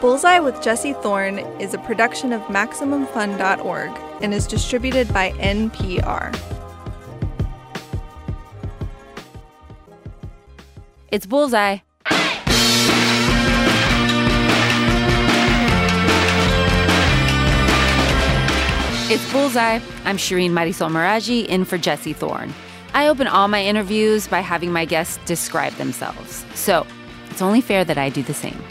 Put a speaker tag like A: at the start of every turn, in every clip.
A: Bullseye with Jesse Thorn is a production of MaximumFun.org and is distributed by NPR.
B: It's Bullseye. It's Bullseye. I'm Shireen Marisol Meraji in for Jesse Thorn. I open all my interviews by having my guests describe themselves. So it's only fair that I do the same.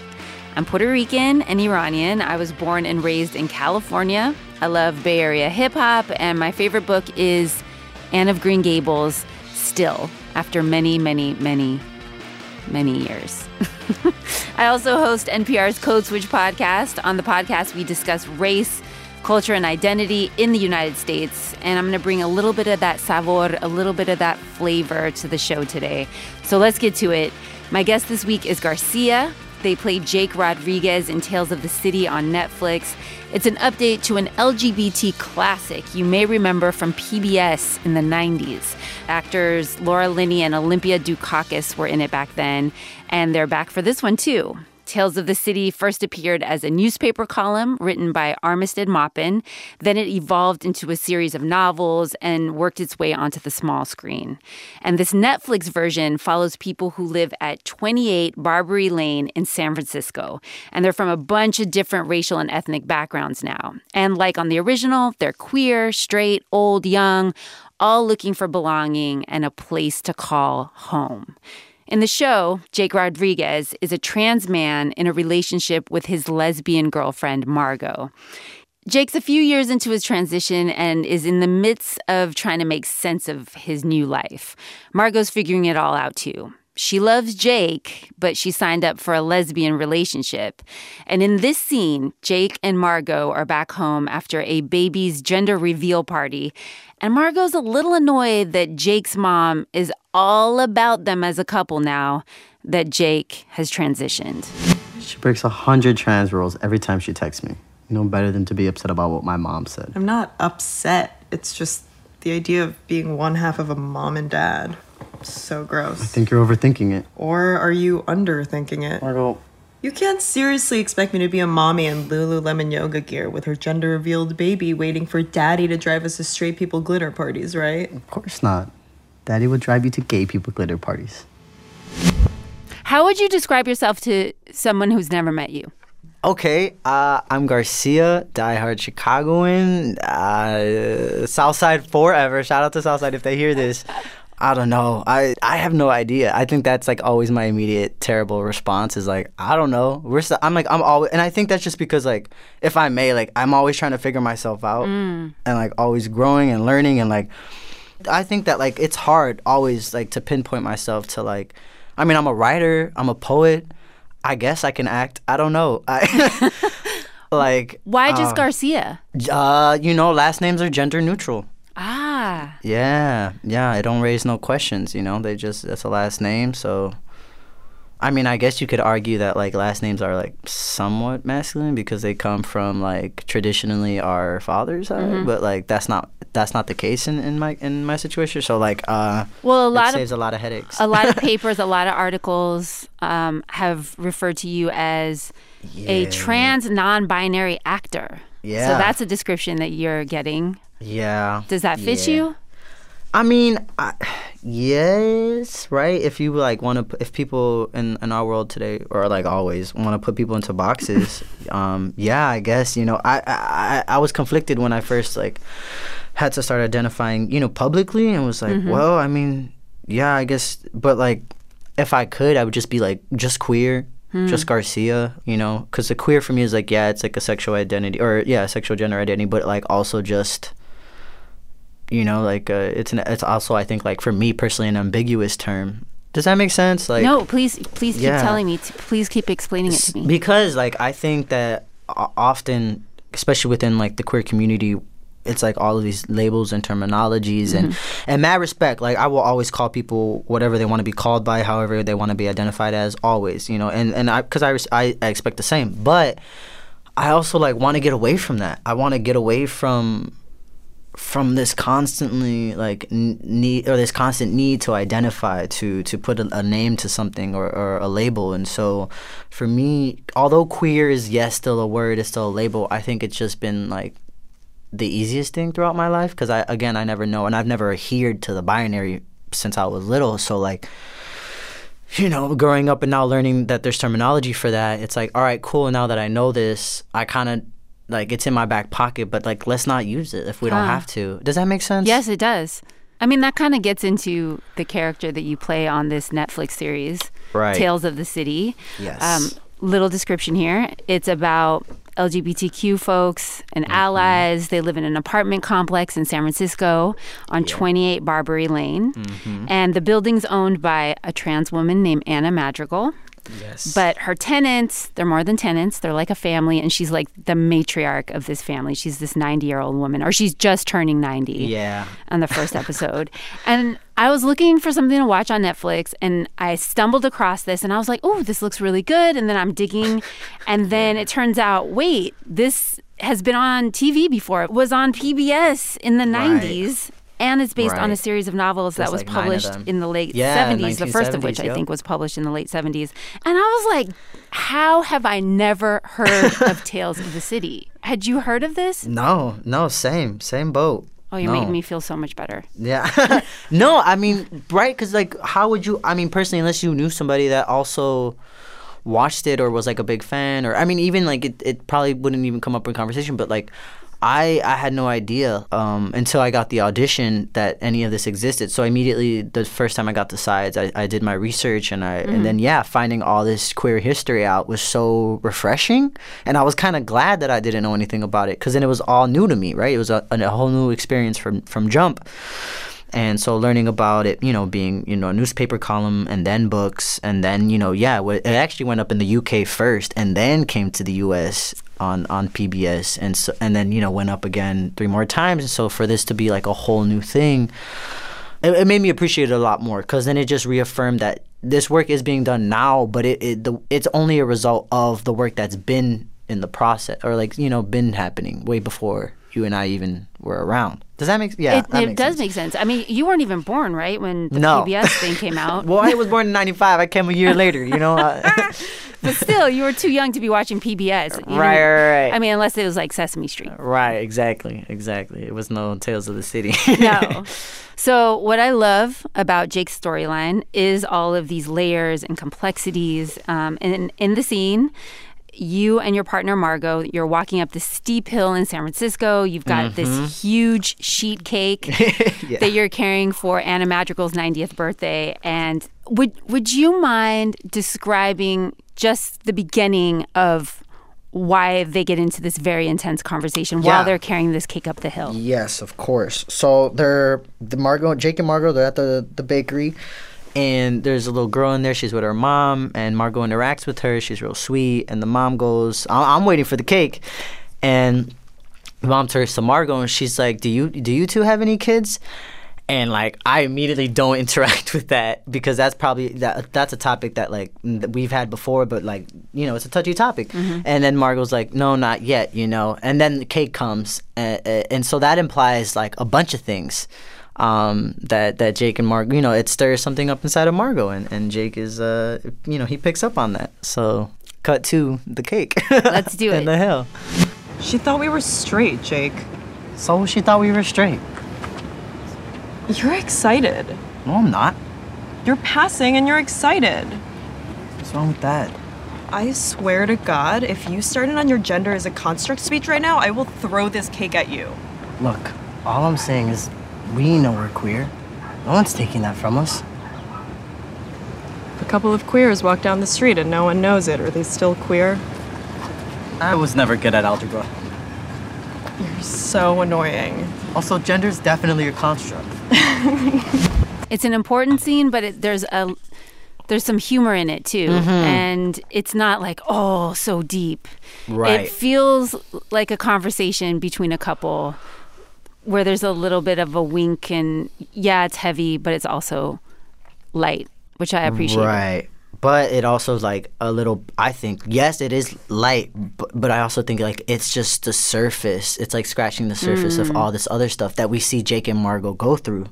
B: I'm Puerto Rican and Iranian. I was born and raised in California. I love Bay Area hip hop, and my favorite book is Anne of Green Gables, still, after many, many, many, many years. I also host NPR's Code Switch podcast. On the podcast, we discuss race, culture, and identity in the United States. And I'm going to bring a little bit of that savor, a little bit of that flavor to the show today. So let's get to it. My guest this week is Garcia. They played Jake Rodriguez in Tales of the City on Netflix. It's an update to an LGBT classic you may remember from PBS in the 90s. Actors Laura Linney and Olympia Dukakis were in it back then, and they're back for this one too. Tales of the City first appeared as a newspaper column written by Armistead Maupin. Then it evolved into a series of novels and worked its way onto the small screen. And this Netflix version follows people who live at 28 Barbary Lane in San Francisco. And they're from a bunch of different racial and ethnic backgrounds now. And like on the original, they're queer, straight, old, young, all looking for belonging and a place to call home. In the show, Jake Rodriguez is a trans man in a relationship with his lesbian girlfriend, Margot. Jake's a few years into his transition and is in the midst of trying to make sense of his new life. Margot's figuring it all out too. She loves Jake, but she signed up for a lesbian relationship. And in this scene, Jake and Margot are back home after a baby's gender reveal party. And Margot's a little annoyed that Jake's mom is all about them as a couple now that Jake has transitioned.
C: She breaks a hundred trans rules every time she texts me. No better than to be upset about what my mom said.
D: I'm not upset. It's just the idea of being one half of a mom and dad. So gross.
C: I think you're overthinking it.
D: Or are you underthinking it?
C: Margot,
D: You can't seriously expect me to be a mommy in Lululemon yoga gear with her gender revealed baby waiting for daddy to drive us to straight people glitter parties, right?
C: of course not. Daddy will drive you to gay people glitter parties.
B: How would you describe yourself to someone who's never met you?
E: Okay, uh, I'm Garcia, diehard Chicagoan, uh, Southside forever. Shout out to Southside if they hear this. I don't know. I, I have no idea. I think that's like always my immediate terrible response is like I don't know. We're st- I'm like I'm always and I think that's just because like if I may like I'm always trying to figure myself out and like always growing and learning and like I think that like it's hard always like to pinpoint myself to like I mean I'm a writer, I'm a poet. I guess I can act. I don't know. I like
B: Why just Garcia?
E: uh you know last names are gender neutral.
B: Ah,
E: Yeah, yeah, it don't raise no questions, you know. They just that's a last name, so I mean, I guess you could argue that like last names are like somewhat masculine because they come from like traditionally our fathers, are, but like that's not that's not the case in, in my in my situation. So like uh
B: well, a
E: it
B: lot of
E: saves a lot of headaches.
B: a lot of papers, a lot of articles um, have referred to you as a trans non-binary actor.
E: Yeah.
B: So that's a description that you're getting.
E: Yeah.
B: Does that fit
E: Yeah.
B: you?
E: I mean, I, yes, right. If you like want to, if people in, in our world today, or like always, want to put people into boxes, um, yeah, I guess you know, I, I I I was conflicted when I first like had to start identifying, you know, publicly, and was like, well, I mean, yeah, I guess, but like, if I could, I would just be like, just queer. Just Garcia, you know, because the queer for me is like, yeah, it's like a sexual identity, or yeah, sexual gender identity, but like also just, you know like uh, it's an it's also i think like for me personally an ambiguous term does that make sense like
B: no, please, please keep
E: Yeah.
B: telling me. To, please keep explaining it to me.
E: because like i think that often especially within like the queer community it's like all of these labels and terminologies and
B: Mm-hmm.
E: and mad respect like i will always call people whatever they want to be called by however they want to be identified as always you know and and i because I, res- I i expect the same but i also like want to get away from that i want to get away from from this constantly like need or this constant need to identify to to put a, a name to something or, or a label and so for me although queer is yes still a word it's still a label i think it's just been like the easiest thing throughout my life because i again i never know and i've never adhered to the binary since i was little so like you know, growing up and now learning that there's terminology for that, it's like, all right, cool. Now that I know this, I kind of like it's in my back pocket, but like let's not use it if we don't have to. Does that make sense?
B: Yes, it does. I mean, that kind of gets into the character that you play on this Netflix series,
E: Right.
B: Tales of the City.
E: Yes.
B: Um, little description here. It's about LGBTQ folks and
E: Mm-hmm.
B: allies. They live in an apartment complex in San Francisco on 28 Barbary Lane.
E: Mm-hmm.
B: And the building's owned by a trans woman named Anna Madrigal.
E: Yes.
B: But her tenants, they're more than tenants. They're like a family, and she's like the matriarch of this family. She's this 90 year old woman, or she's just turning 90
E: yeah.
B: on the first episode. and I was looking for something to watch on Netflix and I stumbled across this and I was like, oh, this looks really good. And then I'm digging. And then it turns out, wait, this has been on TV before. It was on PBS in the
E: Right.
B: 90s. And it's based on a series of novels that was
E: like
B: published in the late
E: Yeah,
B: 70s, the first of
E: 1970s,
B: which I think was published in the late 70s. And I was like, how have I never heard of Tales of the City? Had you heard of this?
E: No, no, same, same boat.
B: Oh, you
E: no.
B: made me feel so much better.
E: Yeah. no, I mean, right? Because, like, how would you, I mean, personally, unless you knew somebody that also watched it or was like a big fan, or, I mean, even like it, it probably wouldn't even come up in conversation, but like, I, I had no idea um, until I got the audition that any of this existed. So immediately, the first time I got the sides, I, I did my research, and I and then yeah, finding all this queer history out was so refreshing, and I was kind of glad that I didn't know anything about it because then it was all new to me, right? It was a, a whole new experience from from jump. And so learning about it, you know, being, you know, a newspaper column and then books and then, you know, yeah, it actually went up in the UK first and then came to the US on on PBS and so and then, you know, went up again three more times. And so for this to be like a whole new thing, it, it made me appreciate it a lot more because then it just reaffirmed that this work is being done now, but it, it the, it's only a result of the work that's been in the process or like, you know, been happening way before you and I even were around. Does that make yeah?
B: it it does
E: sense.
B: make sense. I mean, you weren't even born, right, when the
E: No.
B: PBS thing came out.
E: Well, I was born in '95. I came a year later. You know. Uh,
B: but still, you were too young to be watching PBS.
E: Right, right, right.
B: I mean, unless it was like Sesame Street.
E: right. Exactly. Exactly. It was no Tales of the City.
B: No. So, what I love about Jake's storyline is all of these layers and complexities. Um, and in the scene, you and your partner Margot, you're walking up the steep hill in San Francisco. You've got this mm-hmm. huge sheet cake
E: Yeah.
B: that you're carrying for Anna Madrigal's 90th birthday. And would would you mind describing just the beginning of why they get into this very intense conversation
E: Yeah.
B: while they're carrying this cake up the hill?
E: Yes, of course. So they're the Margot, Jake and Margot. They're at the the bakery, and there's a little girl in there. She's with her mom, and Margot interacts with her. She's real sweet, and the mom goes, "I- "I'm waiting for the cake," and the mom turns to Margot, and she's like, "Do you do you two have any kids?" And like I immediately don't interact with that because that's probably that that's a topic that like that we've had before, but like you know it's a touchy topic. And then Margot's like, no, not yet, you know. And then the cake comes, uh, and so that implies like a bunch of things um, that that Jake and Margot, you know, it stirs something up inside of Margot, and and Jake is uh, you know, he picks up on that. So cut to the cake.
B: Let's do it.
E: In
B: it.
E: the hill.
D: She thought we were straight, Jake.
E: So she thought we were straight.
D: You're excited.
E: No, I'm not.
D: You're passing and you're excited.
E: What's wrong with that?
D: I swear to God, if you started on your gender as a construct speech right now, I will throw this cake at you.
C: Look, all I'm saying is we know we're queer. No one's taking that from us.
D: A couple of queers walk down the street and no one knows it. Are they still queer?
C: I was never good at algebra.
D: You're so annoying.
C: Also, gender's definitely a construct.
B: It's an important scene, but it, there's a there's some humor in it too,
E: Mm-hmm.
B: and it's not like oh so deep.
E: Right.
B: It feels like a conversation between a couple where there's a little bit of a wink and yeah, it's heavy, but it's also light, which I appreciate.
E: Right. but it also is like a little i think yes it is light but, but i also think like it's just the surface it's like scratching the surface of mm. all this other stuff that we see jake and margot go through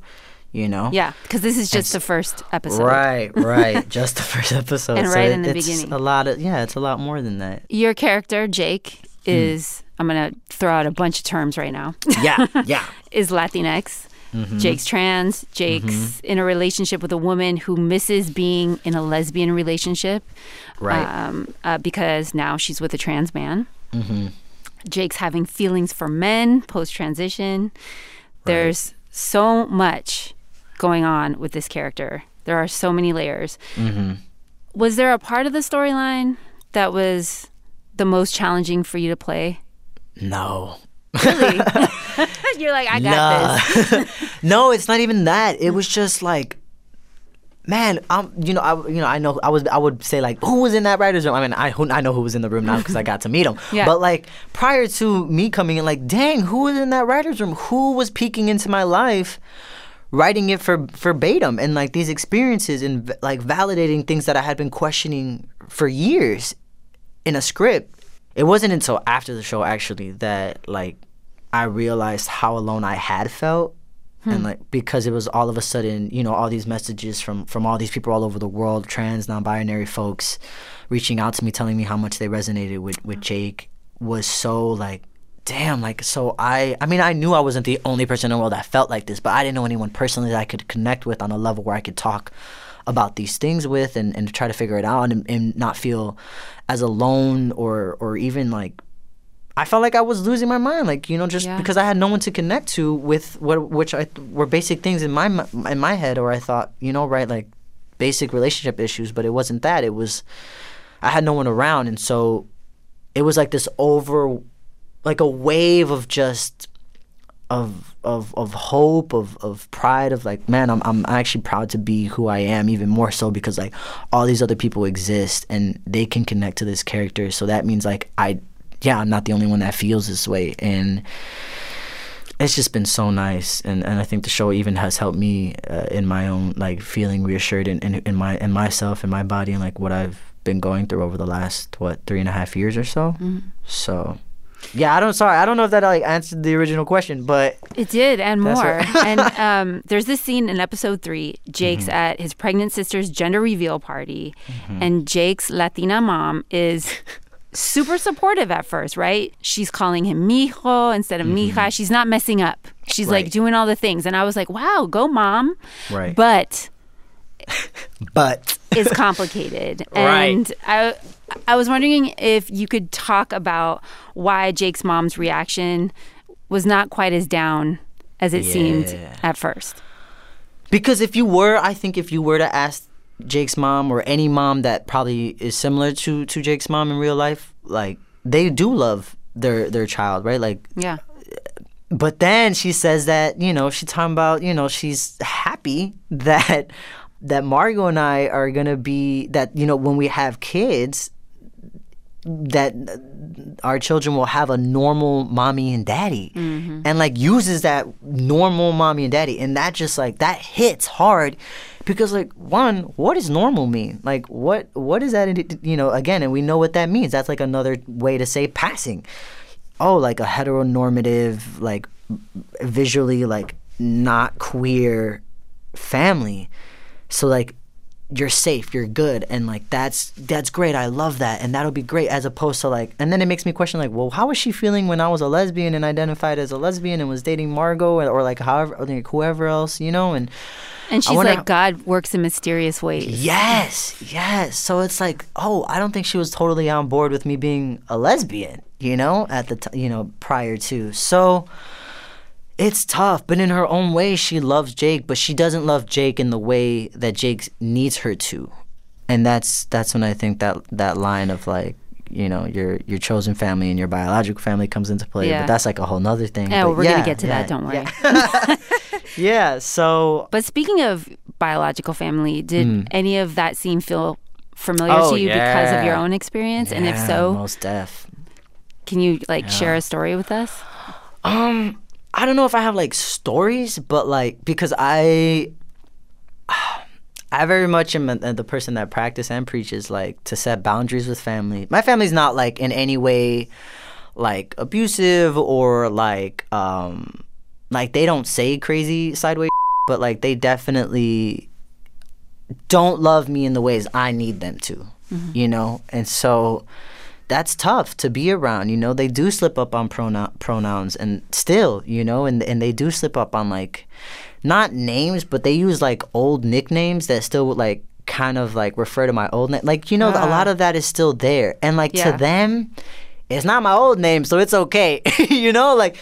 E: you know
B: Yeah, because this is just the first episode.
E: right right just the first episode
B: And
E: So
B: right in the
E: it's
B: beginning.
E: a lot of yeah it's a lot more than that
B: Your character, Jake, is, I'm going to throw out a bunch of terms right now,
E: yeah yeah
B: is Latinx.
E: Mm-hmm.
B: Jake's trans. Jake's in a relationship with a woman who misses being in a lesbian relationship.
E: right
B: um, uh, because now she's with a trans man.
E: Mm-hmm.
B: Jake's having feelings for men post transition. There's so much going on with this character. There are so many layers.
E: Mm-hmm.
B: Was there a part of the storyline that was the most challenging for you to play?
E: no
B: Really? You're like, I got this.
E: no, it's not even that. It was just like, man, I'm, you know, I, you know, I know, I was, I would say like, who was in that writers' room? I mean, I, who, I know who was in the room now because I got to meet him.
B: Yeah.
E: But like prior to me coming in, like, dang, who was in that writers' room? Who was peeking into my life? writing it for verbatim and like these experiences and like validating things that I had been questioning for years in a script. It wasn't until after the show actually that like I realized how alone I had felt. And hmm. like because it was all of a sudden, you know, all these messages from from all these people all over the world, trans, non-binary folks, reaching out to me, telling me how much they resonated with with Jake, was so like, damn, like so I I mean I knew I wasn't the only person in the world that felt like this, but I didn't know anyone personally that I could connect with on a level where I could talk about these things with and, and try to figure it out and, and not feel as alone or or even like I felt like I was losing my mind, like you know, just
B: Yeah.
E: because I had no one to connect to with what which I were basic things in my in my head, or I thought, you know, right, like basic relationship issues, but it wasn't that. It was I had no one around, and so it was like this over, like a wave of just of of of hope, of of pride, of like, man, I'm I'm actually proud to be who I am, even more so because like all these other people exist and they can connect to this character. So that means like I, yeah, I'm not the only one that feels this way, and it's just been so nice. And and I think the show even has helped me uh, in my own like feeling reassured in, in in my in myself and my body and like what I've been going through over the last what three and a half years or so. So. Yeah, I don't. Sorry, I don't know if that like answered the original question, but
B: It did, and more. and um, there's this scene in episode three. Jake's
E: Mm-hmm.
B: at his pregnant sister's gender reveal party, and Jake's Latina mom is super supportive at first, right? She's calling him mijo instead of mija. She's not messing up. She's like
E: Mm-hmm.
B: Doing all the things, and I was like, "Wow, go mom!"
E: Right.
B: But
E: but
B: it's complicated,
E: Right.
B: and I. I was wondering if you could talk about why Jake's mom's reaction was not quite as down as it seemed at first.
E: Because if you were, I think if you were to ask Jake's mom or any mom that probably is similar to to Jake's mom in real life, like they do love their their child, right? Like,
B: Yeah.
E: but then she says that you know she's talking about you know she's happy that that Margot and I are gonna be that you know when we have kids that our children will have a normal mommy and daddy. Mm-hmm. And like uses that normal mommy and daddy. And that just like that hits hard because like one what does normal mean? Like what what is that you know again and we know what that means. That's like another way to say passing. Oh like a heteronormative like visually like not queer family so like you're safe you're good and like that's that's great i love that and that'll be great as opposed to like and then it makes me question like well how was she feeling when i was a lesbian and identified as a lesbian and was dating margot or, or like however or like whoever else you know and
B: And she's like,
E: how-
B: God works in mysterious ways.
E: Yes, yes. So it's like, oh, I don't think she was totally on board with me being a lesbian, you know, at the t- you know prior to. So it's tough, but in her own way, she loves Jake, but she doesn't love Jake in the way that Jake needs her to, and that's that's when I think that that line of like. You know, your your chosen family and your biological family comes into play,
B: Yeah.
E: but that's like a whole nother thing.
B: Yeah,
E: But
B: well, we're gonna get to that, don't worry.
E: Yeah. yeah, so
B: But speaking of biological family, did any of that scene feel familiar.
E: Oh,
B: to you because of your own experience? and if so,
E: most deaf.
B: can you like share a story with us?
E: Um, I don't know if I have like stories, but like because I, I very much am a, the person that practice and preaches like to set boundaries with family. My family's not like in any way like abusive or like um like they don't say crazy sideways but like they definitely don't love me in the ways I need them to. You know? And so that's tough to be around. You know, they do slip up on pronoun pronouns and still, you know, and and they do slip up on like not names, but they use like old nicknames that still like kind of like refer to my old name. Like, you know, a lot of that is still there. And like
B: Yeah.
E: to them, it's not my old name, so it's okay. you know, like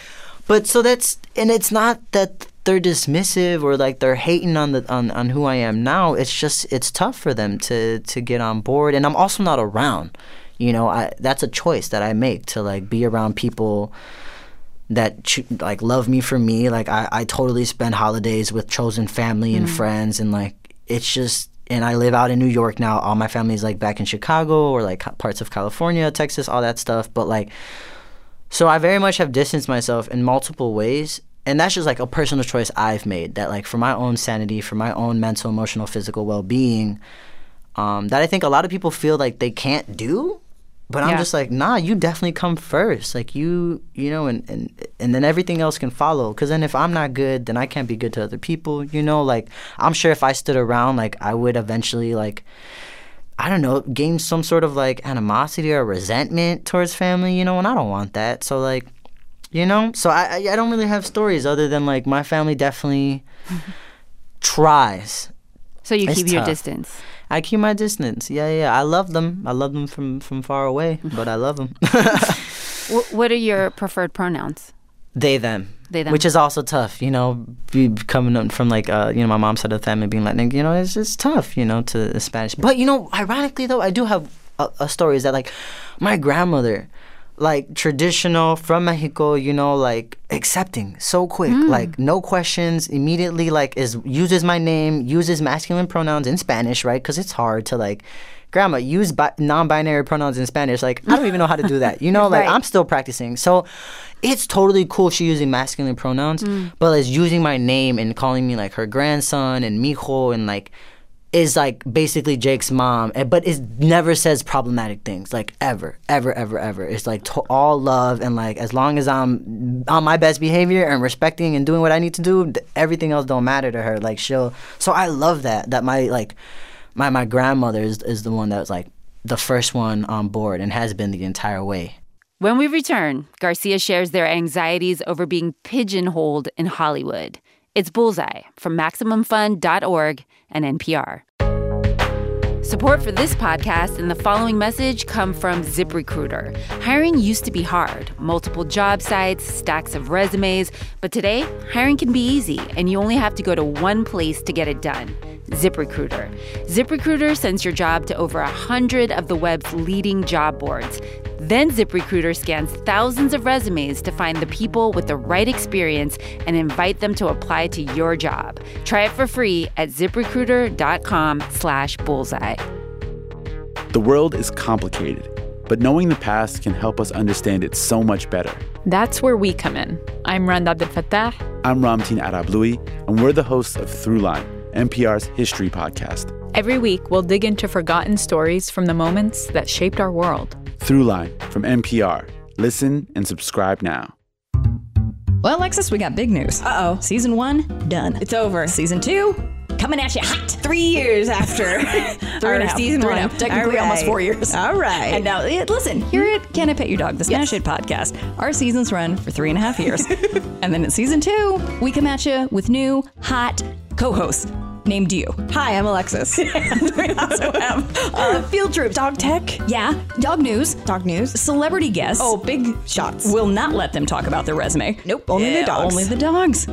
E: but so that's and it's not that they're dismissive or like they're hating on the on, on who I am now. It's just it's tough for them to to get on board and I'm also not around. You know, I that's a choice that I make to like be around people that like love me for me. Like I, I totally spend holidays with chosen family and mm. friends and like it's just and I live out in New York now. All my family's like back in Chicago or like parts of California, Texas, all that stuff. But like so I very much have distanced myself in multiple ways. And that's just like a personal choice I've made that like for my own sanity, for my own mental, emotional, physical well being, um, that I think a lot of people feel like they can't do. But I'm just like, nah, you definitely come first. Like you, you know, and and, and then everything else can follow. Cause then if I'm not good, then I can't be good to other people. You know, like I'm sure if I stood around, like I would eventually like I don't know, gain some sort of like animosity or resentment towards family, you know, and I don't want that. So like, you know, so I I, I don't really have stories other than like my family definitely tries.
B: So you
E: It's
B: keep your distance.
E: I keep my distance. Yeah, yeah. I love them. I love them from from far away, but I love them.
B: What are your preferred pronouns?
E: they them.
B: They, them.
E: Which is also tough, you know, coming from like uh, you know, my mom's side of the family being Latin. you know, it's it's tough, you know, to Spanish. But you know, ironically though, I do have a, a story is that like my grandmother, like traditional from Mexico, you know, like accepting so quick, mm. like no questions, immediately like is uses my name, uses masculine pronouns in Spanish, right? Because it's hard to like. Grandma, use bi- non-binary pronouns in Spanish. Like, I don't even know how to do that. You know, like
B: Right.
E: I'm still practicing. So it's totally cool she using masculine pronouns, mm. but is using my name and calling me like her grandson and mijo and like is like basically Jake's mom, eh, but it never says problematic things like ever, ever, ever, ever. It's like to- all love and like as long as I'm on my best behavior and respecting and doing what I need to do, everything else don't matter to her. Like she'll. So I love that that my like my my grandmother is is the one that was like the first one on board and has been the entire way.
B: When we return, Garcia shares their anxieties over being pigeonholed in Hollywood. It's Bullseye from MaximumFun.org and NPR. Support for this podcast and the following message come from ZipRecruiter. Hiring used to be hard multiple job sites, stacks of resumes, but today, hiring can be easy and you only have to go to one place to get it done ZipRecruiter. ZipRecruiter sends your job to over 100 of the web's leading job boards. Then ZipRecruiter scans thousands of resumes to find the people with the right experience and invite them to apply to your job. Try it for free at ziprecruiter.com slash bullseye.
F: The world is complicated, but knowing the past can help us understand it so much better.
G: That's where we come in. I'm Rand Abdel Fattah.
F: I'm Ramtin Arablouei, and we're the hosts of Throughline, NPR's history podcast.
G: Every week, we'll dig into forgotten stories from the moments that shaped our world.
F: Throughline from NPR. Listen and subscribe now.
H: Well, Alexis, we got big news.
I: Uh oh.
H: Season one, done.
I: It's over.
H: Season two, coming at you hot.
I: Three years after
H: Three
I: our
H: and a half.
I: season
H: Three
I: one.
H: and a half. Technically,
I: All
H: almost four years.
I: All right.
H: And now, eh, listen, here at Can I Pet Your Dog, the Smash It podcast, our seasons run for three and a half years. and then in season two, we come at you with new, hot co hosts named you.
I: Hi, I'm Alexis.
H: we also have uh,
I: Field trip, dog tech,
H: Yeah, dog news,
I: dog news.
H: celebrity guests.
I: Oh, big shots.
H: Will not let them talk about their resume.
I: Nope, only the dogs.
H: Only the dogs.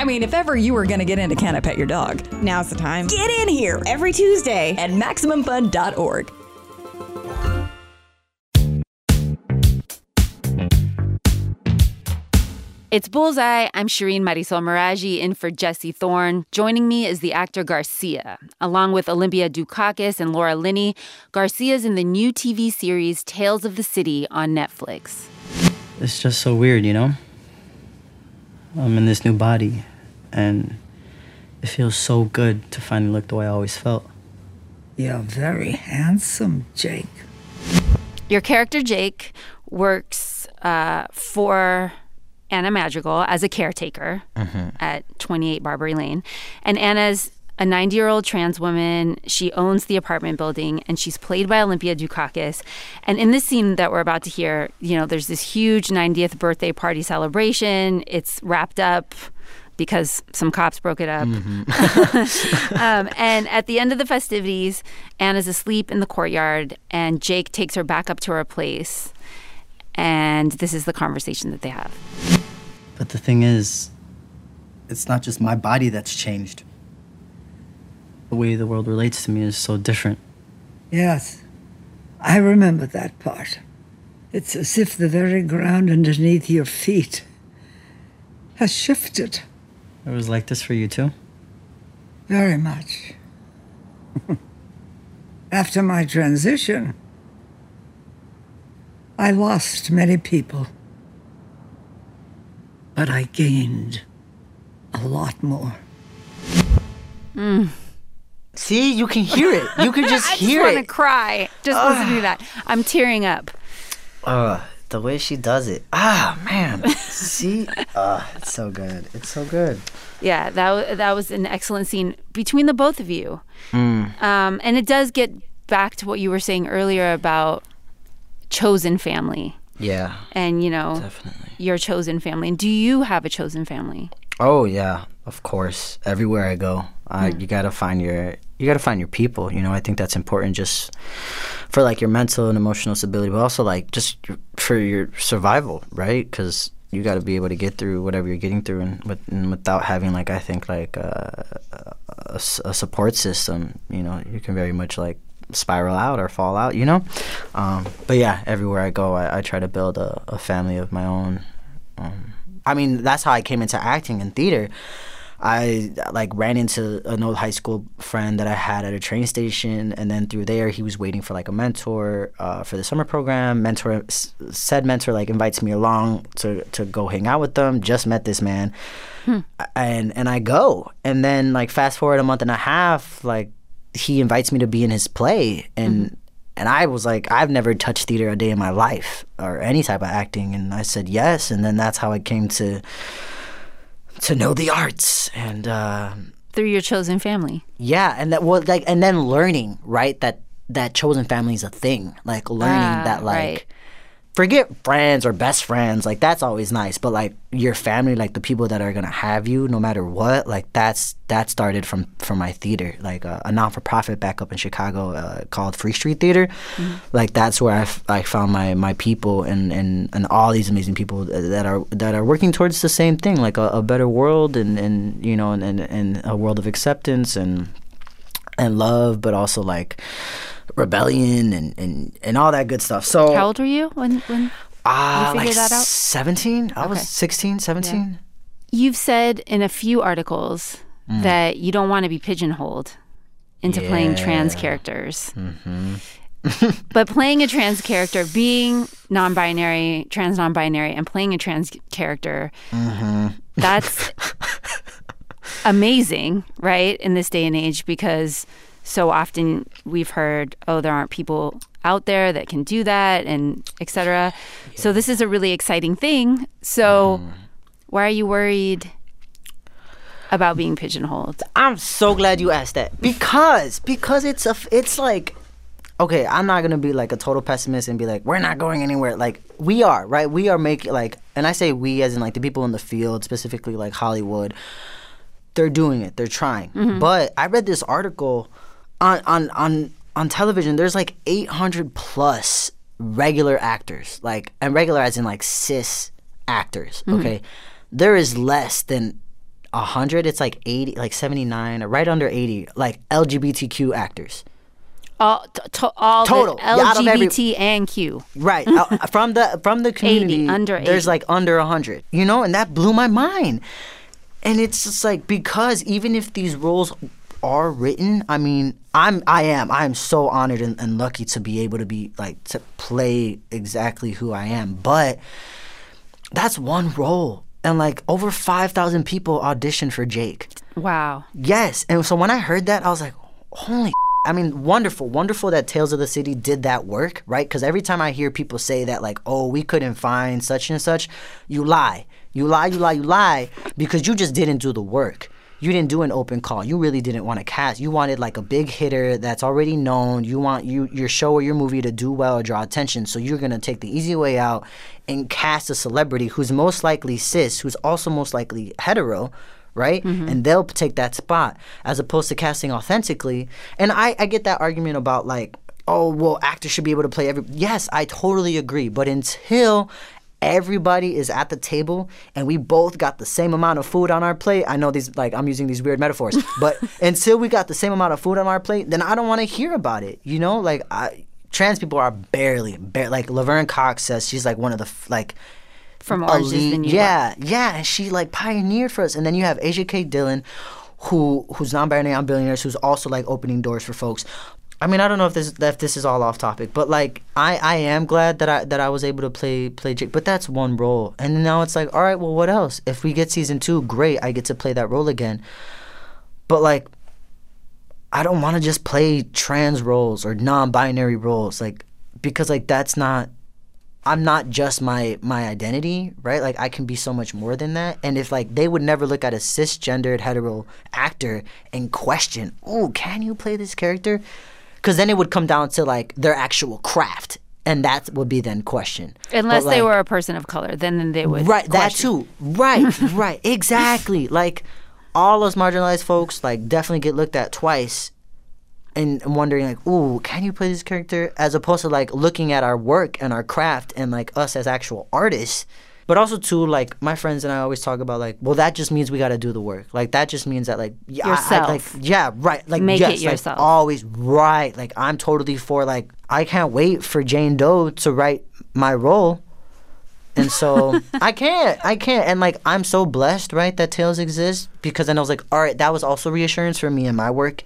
H: I mean, if ever you were going to get into Can I Pet Your Dog,
I: Now's the time.
H: get in here
I: Every Tuesday.
H: at MaximumFun.org.
B: It's Bullseye. I'm Shireen Marisol Meraji in for Jesse Thorn. Joining me is the actor Garcia. Along with Olympia Dukakis and Laura Linney, Garcia's in the new TV series Tales of the City on Netflix.
C: It's just so weird, you know? I'm in this new body, and it feels so good to finally look the way I always felt.
J: You're very handsome, Jake.
B: Your character, Jake, works uh, for Anna Madrigal as a caretaker at 28 Barbary Lane. And Anna's a 90 year old trans woman. She owns the apartment building and she's played by Olympia Dukakis. And in this scene that we're about to hear, you know, there's this huge 90th birthday party celebration. It's wrapped up because some cops broke it up. um, and at the end of the festivities, Anna's asleep in the courtyard, and Jake takes her back up to her place. And this is the conversation that they have.
C: But the thing is, it's not just my body that's changed. The way the world relates to me is so different.
J: Yes, I remember that part. It's as if the very ground underneath your feet has shifted
C: It was like this for you too?
J: very much. After my transition, I lost many people, but I gained a lot more.
E: See, you can hear it. You can just hear it.
B: I just
E: hear
B: want to cry just listening to that. I'm tearing up.
E: Uh, the way she does it. Ah, man. See? Uh, it's so good. It's so good.
B: Yeah, that wa- that was an excellent scene between the both of you.
E: Mm.
B: Um, and it does get back to what you were saying earlier about chosen family
E: Yeah.
B: and you know
E: Definitely.
B: your chosen family. And do you have a chosen family?
E: Oh yeah, of course. Everywhere I go, uh, you gotta find your you gotta find your people. You know, I think that's important just for like your mental and emotional stability, but also like just for your survival, right? Because you got to be able to get through whatever you're getting through, and, with, and without having like I think like uh, a, a support system, you know, you can very much like spiral out or fall out, you know. Um, but yeah, everywhere I go, I, I try to build a, a family of my own. Um, I mean, that's how I came into acting and theater. I like ran into an old high school friend that I had at a train station, and then through there, he was waiting for like a mentor uh, for the summer program. Mentor s- said mentor like invites me along to to go hang out with them. Just met this man, and and I go, and then like fast forward a month and a half, like he invites me to be in his play, and and I was like, I've never touched theater a day in my life or any type of acting, and I said yes, and then that's how I came to to know the arts and. Uh,
B: Through your chosen family.
E: yeah, and that well, like, and then learning, right? That that chosen family is a thing. Like learning
B: Ah,
E: that, like,
B: right.
E: Forget friends or best friends. Like that's always nice, but like your family, like the people that are gonna have you, no matter what. Like that's that started from from my theater, like uh, a non for profit back up in Chicago uh, called Free Street Theater. Like that's where I, f- I found my my people and and and all these amazing people that are that are working towards the same thing, like a, a better world and and you know and, and and a world of acceptance and and love, but also like rebellion and, and, and all that good stuff. So
B: How old were you when when
E: ah,
B: you
E: like
B: that out?
E: 17? I was
B: Okay.
E: 16, 17.
B: You've said in a few articles
E: Mm.
B: that you don't want to be pigeonholed into playing trans characters.
E: Mm-hmm.
B: but playing a trans character, being non binary, trans non binary, and playing a trans character,
E: Mm-hmm.
B: that's amazing, right? In this day and age, because so often we've heard, oh, there aren't people out there that can do that, and etc. So this is a really exciting thing. So
E: Mm-hmm.
B: why are you worried about being pigeonholed?
E: I'm so glad you asked that because because it's a it's like okay, I'm not gonna be like a total pessimist and be like we're not going anywhere. Like we are right. We are making like, and I say we as in like the people in the field, specifically like Hollywood. They're doing it. They're trying. But I read this article on on on on television. There's like 800 plus regular actors, like and regular as in like cis actors. Okay, there is less than a hundred. It's like eighty, like seventy nine, or right under eighty, like LGBTQ actors.
B: All, t- to, all
E: Total.
B: the
E: Yeah, every-
B: LGBT and Q.
E: Right uh, from the from the community,
B: under
E: there's like under a hundred. You know, and that blew my mind. And it's just like because even if these roles are written, I mean, I'm I am I am so honored and, and lucky to be able to be like to play exactly who I am. But that's one role, and like over five thousand people auditioned for Jake.
B: Wow.
E: Yes. And so when I heard that, I was like, holy I mean, wonderful, wonderful that Tales of the City did that work, right? Because every time I hear people say that, like, oh, we couldn't find such and such, you lie. You lie, you lie, you lie, because you just didn't do the work. You didn't do an open call. You really didn't want to cast. You wanted like a big hitter that's already known. You want you your show or your movie to do well or draw attention. So you're gonna take the easy way out and cast a celebrity who's most likely cis, who's also most likely hetero, right? Mm-hmm. And they'll take that spot as opposed to casting authentically. And I, I get that argument about like, oh, well, actors should be able to play every. Yes, I totally agree. But until everybody is at the table and we both got the same amount of food on our plate, I know these, like, I'm using these weird metaphors, but until we got the same amount of food on our plate, then I don't want to hear about it. You know, like, I. Trans people are barely, barely like Laverne Cox says she's like one of the like
B: From Orange
E: elite-
B: New
E: yeah, yeah, and she like pioneered for us. And then you have Asia K. Dillon, who who's non-binary on Billionaires, who's also like opening doors for folks. I mean, I don't know if this if this is all off topic, but like I, I am glad that I that I was able to play play Jake. But that's one role, and now it's like, all right, well, what else? If we get season two, great, I get to play that role again. But like, I don't want to just play trans roles or non-binary roles, like because like that's not I'm not just my my identity, right? Like I can be so much more than that. And if like they would never look at a cisgendered hetero actor and question, "Oh, can you play this character?" Cuz then it would come down to like their actual craft, and that would be then question.
B: Unless
E: But,
B: they were a person of color, then then they would.
E: Right, that too. Right, right, exactly. Like all those marginalized folks, like definitely get looked at twice, and, and wondering like, ooh, can you play this character? As opposed to like looking at our work and our craft and like us as actual artists. But also too, like my friends and I always talk about like, well, that just means we got to do the work. Like that just means that like, yeah, I- I,
B: Yourself.
E: like yeah, right, like
B: Make it
E: yes, like, always right. Like I'm totally for like I can't wait for Jane Doe to write my role. And so I can't, I can't, and like I'm so blessed, right, that Tales exists because then I was like, all right, that was also reassurance for me in my work,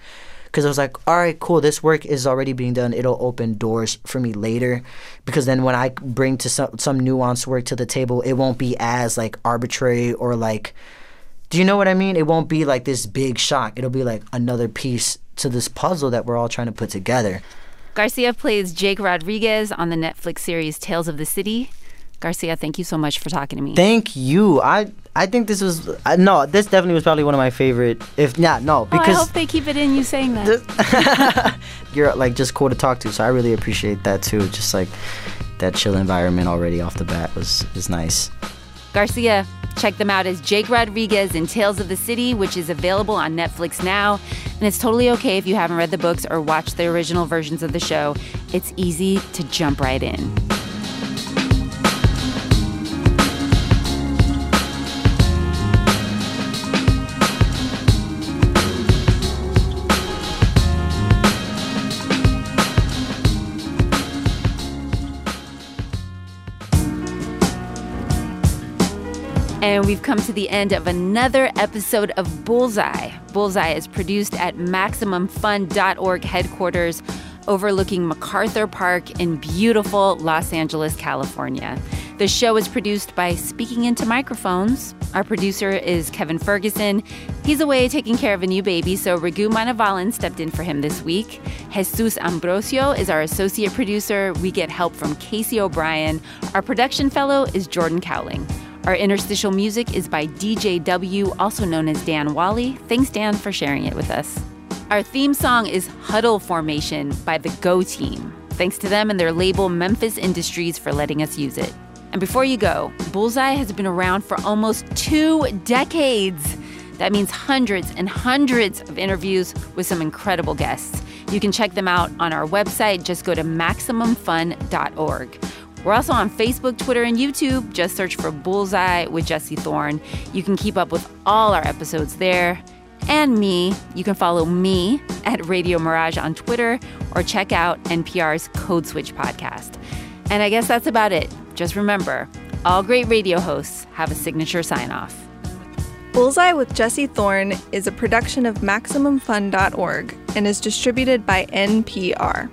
E: because I was like, all right, cool, this work is already being done. It'll open doors for me later, because then when I bring to some some nuanced work to the table, it won't be as like arbitrary or like, do you know what I mean? It won't be like this big shock. It'll be like another piece to this puzzle that we're all trying to put together.
B: Garcia plays Jake Rodriguez on the Netflix series Tales of the City. Garcia, thank you so much for talking to me.
E: Thank you. I I think this was uh, no. This definitely was probably one of my favorite. If not, no,
B: Oh, I hope they keep it in you saying that.
E: you're like just cool to talk to. So I really appreciate that too. Just like that chill environment already off the bat was was nice.
B: Garcia, check them out as Jake Rodriguez in Tales of the City, which is available on Netflix now. And it's totally okay if you haven't read the books or watched the original versions of the show. It's easy to jump right in. And we've come to the end of another episode of Bullseye. Bullseye is produced at MaximumFun.org headquarters overlooking MacArthur Park in beautiful Los Angeles, California. The show is produced by Speaking Into Microphones. Our producer is Kevin Ferguson. He's away taking care of a new baby, so Ragu Manavalan stepped in for him this week. Jesus Ambrosio is our associate producer. We get help from Casey O'Brien. Our production fellow is Jordan Cowling. Our interstitial music is by DJ W, also known as Dan Wally. Thanks, Dan, for sharing it with us. Our theme song is Huddle Formation by the Go Team. Thanks to them and their label Memphis Industries for letting us use it. And before you go, Bullseye has been around for almost two decades. That means hundreds and hundreds of interviews with some incredible guests. You can check them out on our website. Just go to MaximumFun.org. We're also on Facebook, Twitter, and YouTube. Just search for Bullseye with Jesse Thorn. You can keep up with all our episodes there. And me, you can follow me at Radio Mirage on Twitter or check out NPR's Code Switch podcast. And I guess that's about it. Just remember, all great radio hosts have a signature sign off.
A: Bullseye with Jesse Thorn is a production of MaximumFun.org and is distributed by NPR.